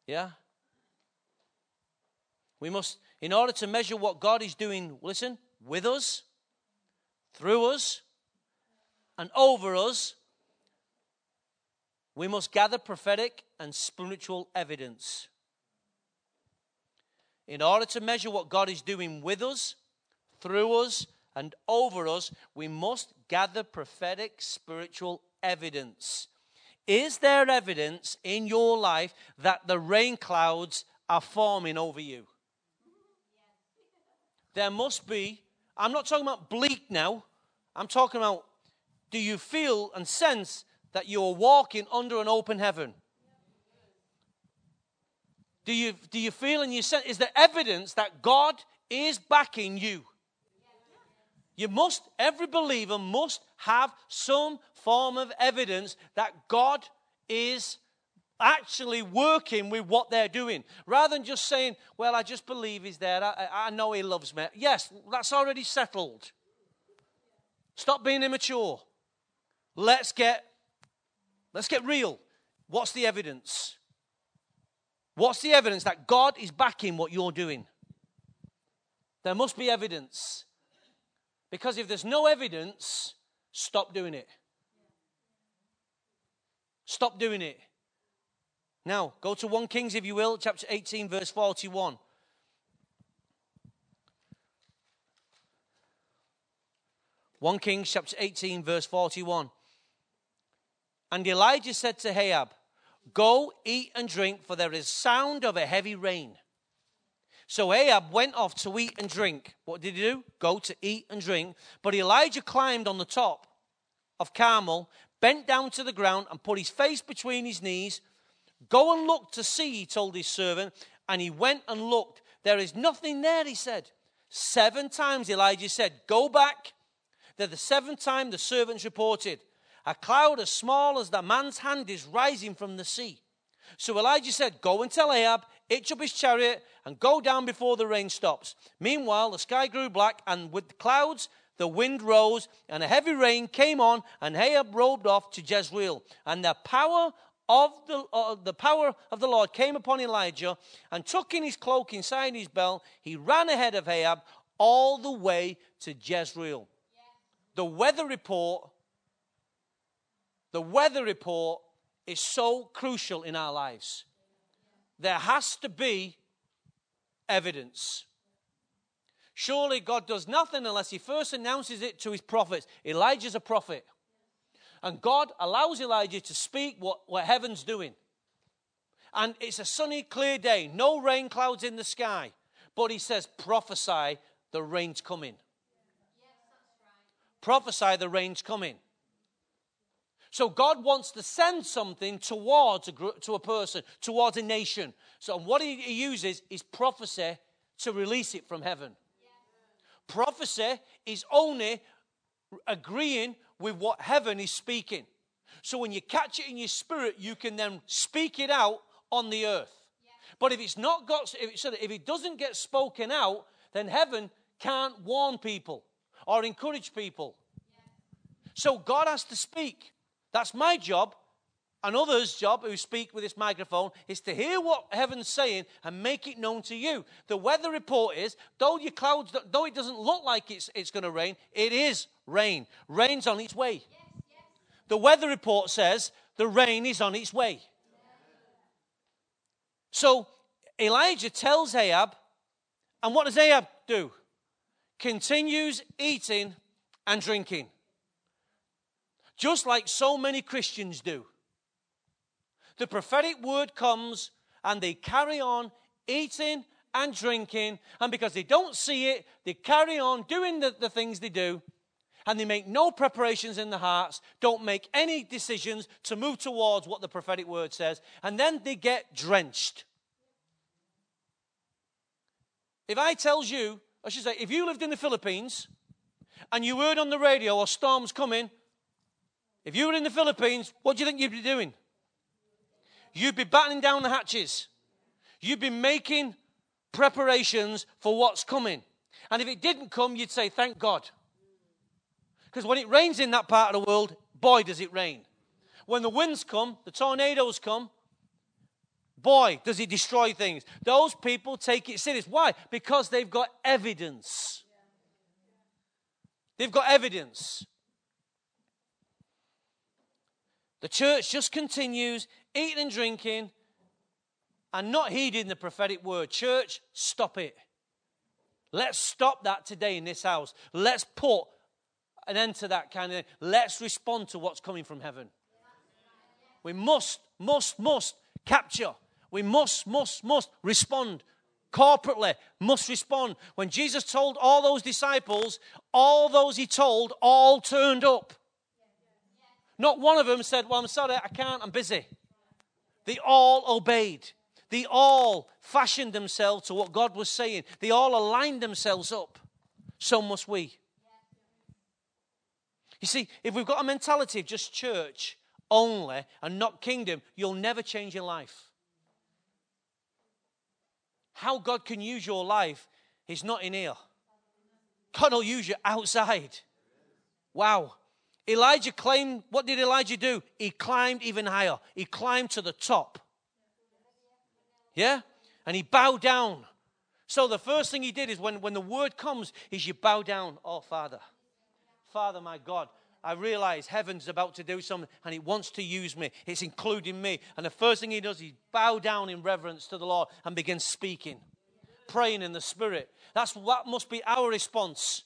Yeah? We must, in order to measure what God is doing, listen, with us, through us, and over us, we must gather prophetic and spiritual evidence. In order to measure what God is doing with us, through us, and over us, we must gather prophetic spiritual evidence. Is there evidence in your life that the rain clouds are forming over you? There must be. I'm not talking about bleak now. I'm talking about do you feel and sense that you're walking under an open heaven? Do you, do you feel and you sense, is there evidence that God is backing you? You must, every believer must have some form of evidence that God is actually working with what they're doing. Rather than just saying, well, I just believe He's there. I, I know He loves me. Yes, that's already settled. Stop being immature. Let's get, let's get real. What's the evidence? What's the evidence that God is backing what you're doing? There must be evidence. Because if there's no evidence, stop doing it. Stop doing it. Now, go to 1 Kings, if you will, chapter 18, verse 41. One Kings chapter 18, verse 41. And Elijah said to Ahab, Go, eat and drink, for there is sound of a heavy rain. So Ahab went off to eat and drink. What did he do? Go to eat and drink. But Elijah climbed on the top of Carmel, bent down to the ground, and put his face between his knees. Go and look to see, he told his servant. And he went and looked. There is nothing there, he said. Seven times Elijah said, Go back. Then the seventh time the servants reported, A cloud as small as the man's hand is rising from the sea. So Elijah said, Go and tell Ahab, hitch up his chariot, and go down before the rain stops. Meanwhile, the sky grew black, and with the clouds, the wind rose, and a heavy rain came on, and Ahab rode off to Jezreel. And the power of the, uh, the power of the Lord came upon Elijah, and took in his cloak inside his belt. He ran ahead of Ahab all the way to Jezreel. The weather report, the weather report is so crucial in our lives. there has to be evidence. Surely God does nothing unless he first announces it to his prophets. Elijah's a prophet. And God allows Elijah to speak what, what heaven's doing. And it's a sunny, clear day, no rain clouds in the sky. But he says, prophesy the rain's coming. Yes, right. Prophesy the rain's coming. So God wants to send something towards a, group, to a person, towards a nation. So what he, he uses is prophecy to release it from heaven. Prophecy is only agreeing with what heaven is speaking. So when you catch it in your spirit, you can then speak it out on the earth. But if it's not got, if it, if it doesn't get spoken out, then heaven can't warn people or encourage people. So God has to speak. That's my job. And others' job who speak with this microphone is to hear what heaven's saying and make it known to you. The weather report is, though your clouds, though it doesn't look like it's, it's going to rain, it is rain. Rain's on its way. Yes, yes. The weather report says the rain is on its way. So Elijah tells Ahab, and what does Ahab do? Continues eating and drinking just like so many Christians do. The prophetic word comes and they carry on eating and drinking, and because they don't see it, they carry on doing the, the things they do, and they make no preparations in their hearts, don't make any decisions to move towards what the prophetic word says, and then they get drenched. If I tells you, I should say, if you lived in the Philippines and you heard on the radio a storm's coming, if you were in the Philippines, what do you think you'd be doing? You'd be battening down the hatches. You'd be making preparations for what's coming. And if it didn't come, you'd say, Thank God. Because when it rains in that part of the world, boy, does it rain. When the winds come, the tornadoes come, boy, does it destroy things. Those people take it serious. Why? Because they've got evidence. They've got evidence. The church just continues eating and drinking and not heeding the prophetic word. Church, stop it. Let's stop that today in this house. Let's put an end to that kind of thing. Let's respond to what's coming from heaven. We must, must, must capture. We must, must, must respond corporately, must respond. When Jesus told all those disciples, all those he told all turned up. Not one of them said, Well, I'm sorry, I can't, I'm busy. They all obeyed. They all fashioned themselves to what God was saying. They all aligned themselves up. So must we. You see, if we've got a mentality of just church only and not kingdom, you'll never change your life. How God can use your life is not in here. God will use you outside. Wow. Elijah claimed, what did Elijah do? He climbed even higher. He climbed to the top. Yeah? And he bowed down. So the first thing he did is when, when the word comes, is you bow down. Oh, Father. Father, my God, I realize heaven's about to do something and it wants to use me. It's including me. And the first thing he does, he bow down in reverence to the Lord and begins speaking, praying in the Spirit. That's what must be our response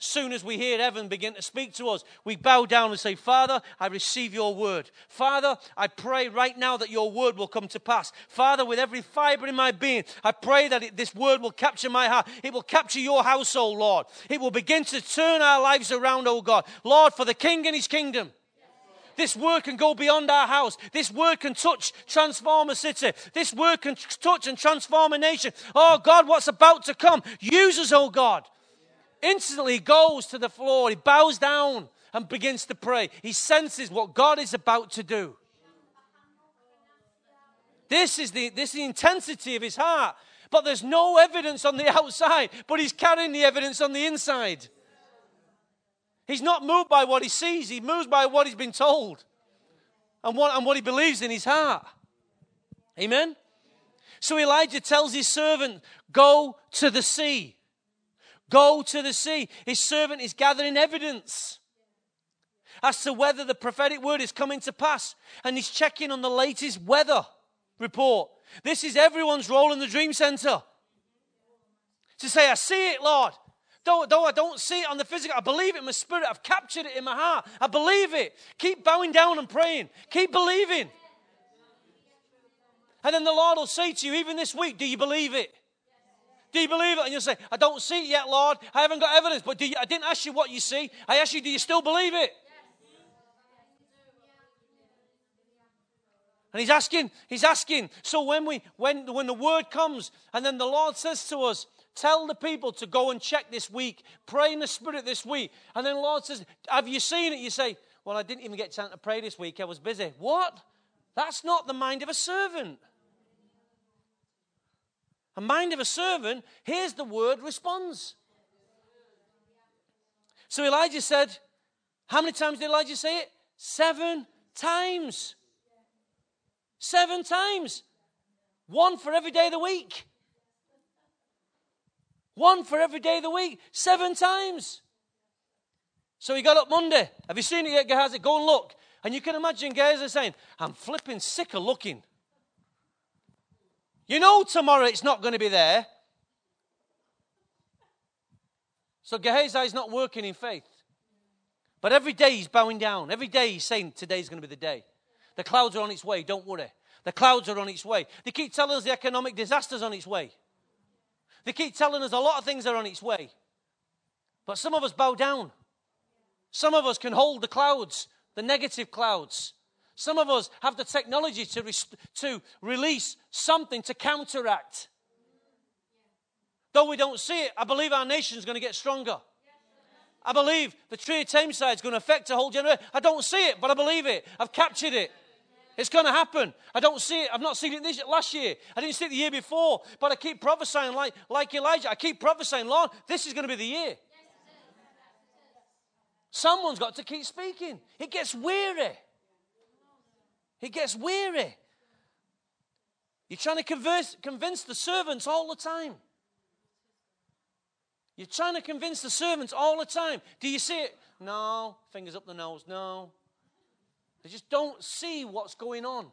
soon as we hear heaven begin to speak to us, we bow down and say, Father, I receive your word. Father, I pray right now that your word will come to pass. Father, with every fiber in my being, I pray that it, this word will capture my heart. It will capture your household, Lord. It will begin to turn our lives around, oh God. Lord, for the King and his kingdom. This word can go beyond our house. This word can touch, transform a city. This word can touch and transform a nation. Oh God, what's about to come? Use us, oh God instantly he goes to the floor. He bows down and begins to pray. He senses what God is about to do. This is the, this is the intensity of his heart. But there's no evidence on the outside, but he's carrying the evidence on the inside. He's not moved by what he sees, he moves by what he's been told and what, and what he believes in his heart. Amen? So Elijah tells his servant, Go to the sea. Go to the sea. His servant is gathering evidence as to whether the prophetic word is coming to pass. And he's checking on the latest weather. report. This is everyone's role in the dream center. To say, I see it, Lord. Though, though I don't see it on the physical, I believe it in my spirit. I've captured it in my heart. I believe it. Keep bowing down and praying. Keep believing. And then the Lord will say to you, even this week, do you believe it? Do you believe it? And you'll say, I don't see it yet, Lord. I haven't got evidence. But you, I didn't ask you what you see. I asked you, do you still believe it? And he's asking, he's asking. So when we when when the word comes, and then the Lord says to us, tell the people to go and check this week, pray in the spirit this week. And then the Lord says, Have you seen it? You say, Well, I didn't even get time to pray this week. I was busy. What? That's not the mind of a servant. A mind of a servant, hears the word responds. So Elijah said, How many times did Elijah say it? Seven times. Seven times. One for every day of the week. One for every day of the week. Seven times. So he got up Monday. Have you seen it yet, Gehazi? Go and look. And you can imagine Gehazi saying, I'm flipping sick of looking. You know tomorrow it's not going to be there. So Gehazi is not working in faith. But every day he's bowing down. Every day he's saying, Today's going to be the day. The clouds are on its way. Don't worry. The clouds are on its way. They keep telling us the economic disaster's on its way. They keep telling us a lot of things are on its way. But some of us bow down. Some of us can hold the clouds, the negative clouds. Some of us have the technology to, re- to release something to counteract. Though we don't see it, I believe our nation is going to get stronger. I believe the tree of Tameside is going to affect a whole generation. I don't see it, but I believe it. I've captured it. It's going to happen. I don't see it. I've not seen it this last year. I didn't see it the year before. But I keep prophesying like, like Elijah. I keep prophesying, Lord, this is going to be the year. Someone's got to keep speaking. It gets weary. It gets weary. You're trying to converse, convince the servants all the time. You're trying to convince the servants all the time. Do you see it? No. Fingers up the nose. No. They just don't see what's going on.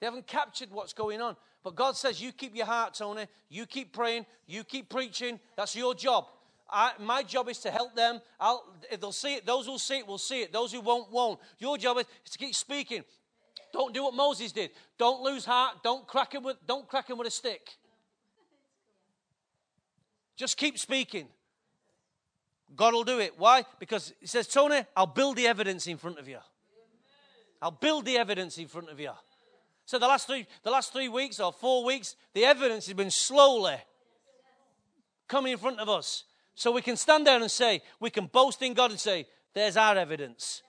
They haven't captured what's going on. But God says, You keep your heart, Tony. You keep praying. You keep preaching. That's your job. I, my job is to help them. I'll, they'll see it, those who'll see it will see it. Those who won't, won't. Your job is to keep speaking. Don't do what Moses did. Don't lose heart. Don't crack him with, don't crack him with a stick. Just keep speaking. God will do it. Why? Because He says, Tony, I'll build the evidence in front of you. I'll build the evidence in front of you. So the last three, the last three weeks or four weeks, the evidence has been slowly coming in front of us. So we can stand there and say, we can boast in God and say, there's our evidence.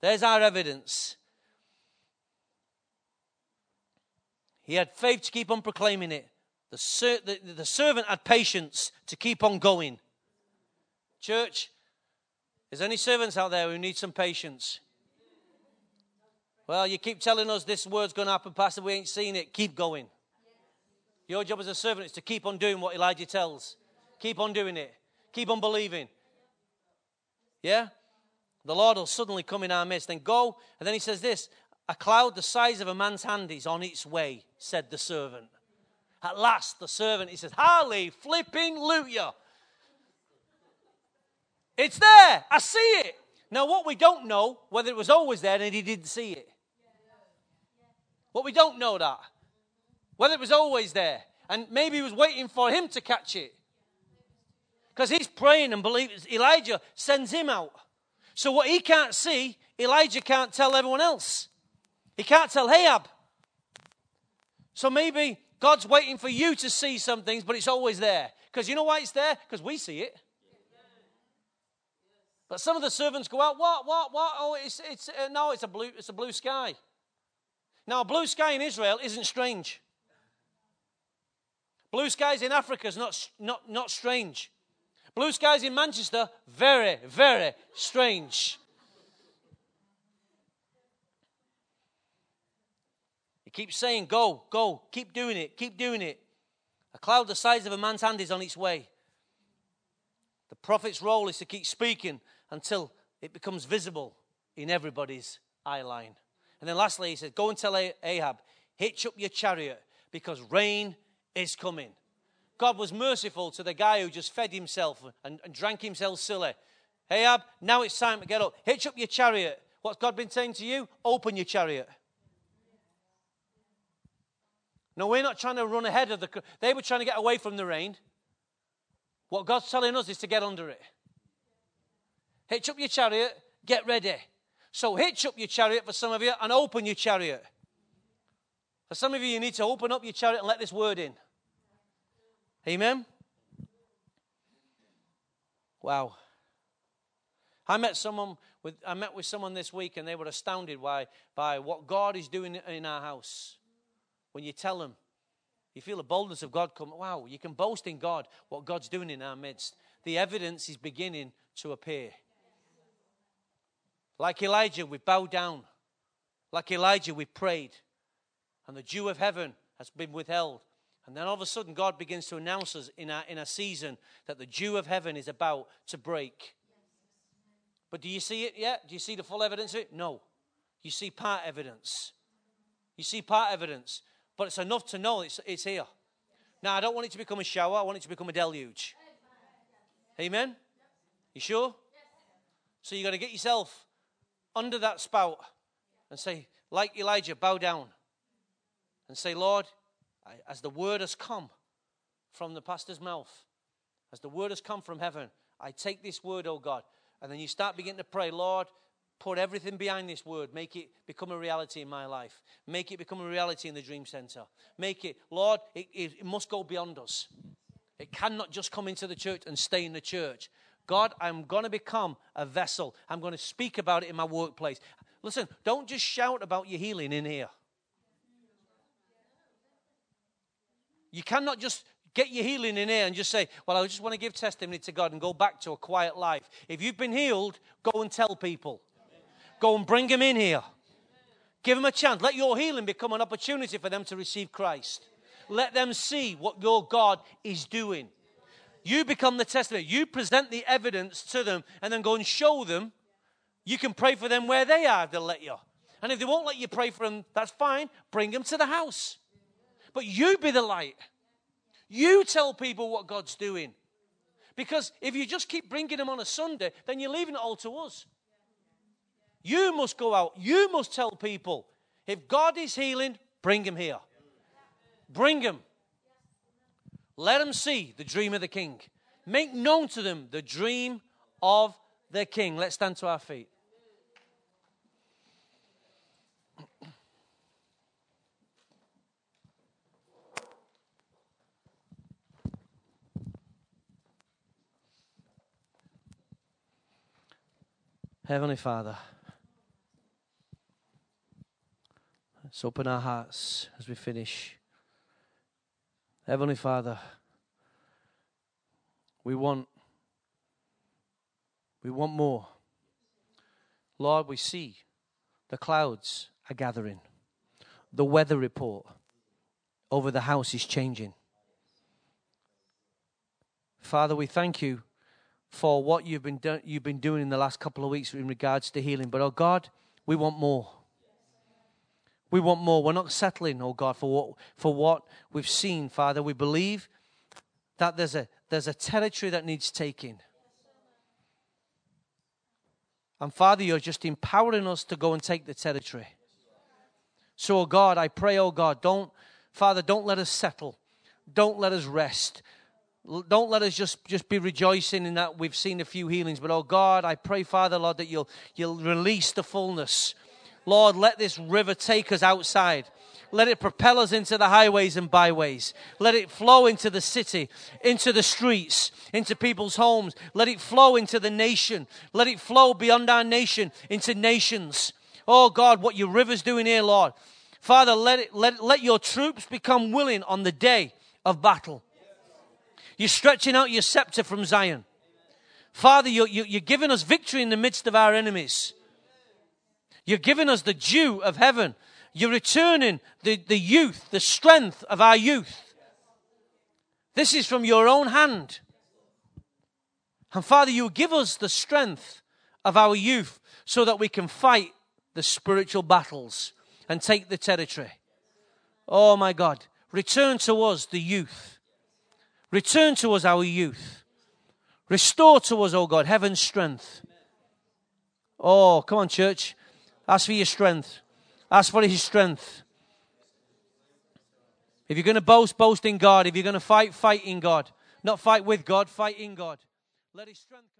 There's our evidence. He had faith to keep on proclaiming it. The, ser- the, the servant had patience to keep on going. Church, is any servants out there who need some patience? Well, you keep telling us this word's going to happen, Pastor. We ain't seen it. Keep going. Your job as a servant is to keep on doing what Elijah tells. Keep on doing it. Keep on believing. Yeah? The Lord will suddenly come in our midst. Then go. And then he says this A cloud the size of a man's hand is on its way, said the servant. At last, the servant, he says, Harley, flipping loot. It's there. I see it. Now, what we don't know, whether it was always there and he didn't see it. What we don't know that. Whether it was always there. And maybe he was waiting for him to catch it. Because he's praying and believes Elijah sends him out. So what he can't see, Elijah can't tell everyone else. He can't tell Ahab. So maybe God's waiting for you to see some things, but it's always there. Because you know why it's there? Because we see it. But some of the servants go out, what, what, what? Oh, it's, it's, uh, no, it's a, blue, it's a blue sky. Now, a blue sky in Israel isn't strange. Blue skies in Africa is not, not, not strange. Blue skies in Manchester, very, very strange. He keeps saying, Go, go, keep doing it, keep doing it. A cloud the size of a man's hand is on its way. The prophet's role is to keep speaking until it becomes visible in everybody's eye line. And then lastly, he said, Go and tell Ahab, hitch up your chariot because rain is coming. God was merciful to the guy who just fed himself and, and drank himself silly. Hey, Ab, now it's time to get up. Hitch up your chariot. What's God been saying to you? Open your chariot. No, we're not trying to run ahead of the. They were trying to get away from the rain. What God's telling us is to get under it. Hitch up your chariot, get ready. So hitch up your chariot for some of you and open your chariot. For some of you, you need to open up your chariot and let this word in. Amen? Wow. I met someone with I met with someone this week and they were astounded by, by what God is doing in our house. When you tell them, you feel the boldness of God come. Wow, you can boast in God what God's doing in our midst. The evidence is beginning to appear. Like Elijah, we bowed down. Like Elijah, we prayed. And the dew of heaven has been withheld. And then all of a sudden, God begins to announce us in a, in a season that the dew of heaven is about to break. But do you see it yet? Do you see the full evidence of it? No. You see part evidence. You see part evidence but it's enough to know it's, it's here. Now, I don't want it to become a shower, I want it to become a deluge. Amen? You sure? So you got to get yourself under that spout and say, like Elijah, bow down and say, Lord, as the word has come from the pastor's mouth, as the word has come from heaven, I take this word, oh God. And then you start beginning to pray, Lord, Put everything behind this word. Make it become a reality in my life. Make it become a reality in the Dream Center. Make it, Lord, it, it, must go beyond us. It cannot just come into the church and stay in the church. God, I'm going to become a vessel. I'm going to speak about it in my workplace. Listen, don't just shout about your healing in here. You cannot just get your healing in here and just say, Well, I just want to give testimony to God and go back to a quiet life. If you've been healed, go and tell people. Go and bring them in here. Give them a chance. Let your healing become an opportunity for them to receive Christ. Let them see what your God is doing. You become the testimony. You present the evidence to them and then go and show them. You can pray for them where they are, they'll let you. And if they won't let you pray for them, that's fine. Bring them to the house. But you be the light. You tell people what God's doing. Because if you just keep bringing them on a Sunday, then you're leaving it all to us. You must go out. You must tell people. If God is healing, bring him here. Bring him. Let them see the dream of the king. Make known to them the dream of the king. Let's stand to our feet. Heavenly Father, Let's open our hearts as we finish. Heavenly Father, we want we want more. Lord, we see the clouds are gathering. The weather report over the house is changing. Father, we thank you for what you've been, do- you've been doing in the last couple of weeks in regards to healing. But, oh God, we want more. We want more. We're not settling, oh God, for what, for what we've seen, Father. We believe that there's a, there's a territory that needs taking. And Father, you're just empowering us to go and take the territory. So, oh God, I pray, oh God, don't, Father, don't let us settle. Don't let us rest. Don't let us just, just be rejoicing in that we've seen a few healings. But, oh God, I pray, Father, Lord, that you'll, you'll release the fullness Lord, let this river take us outside. Let it propel us into the highways and byways. Let it flow into the city, into the streets, into people's homes. Let it flow into the nation. Let it flow beyond our nation into nations. Oh God, what your river's doing here, Lord. Father, let, it, let, let your troops become willing on the day of battle. You're stretching out your scepter from Zion. Father, you're, you're giving us victory in the midst of our enemies. You're giving us the dew of heaven. You're returning the, the youth, the strength of our youth. This is from your own hand. And Father, you give us the strength of our youth so that we can fight the spiritual battles and take the territory. Oh my God. Return to us the youth. Return to us our youth. Restore to us, oh God, heaven's strength. Oh, come on, church. Ask for your strength. Ask for his strength. If you're going to boast, boast in God. If you're going to fight, fight in God. Not fight with God, fight in God. Let his strength.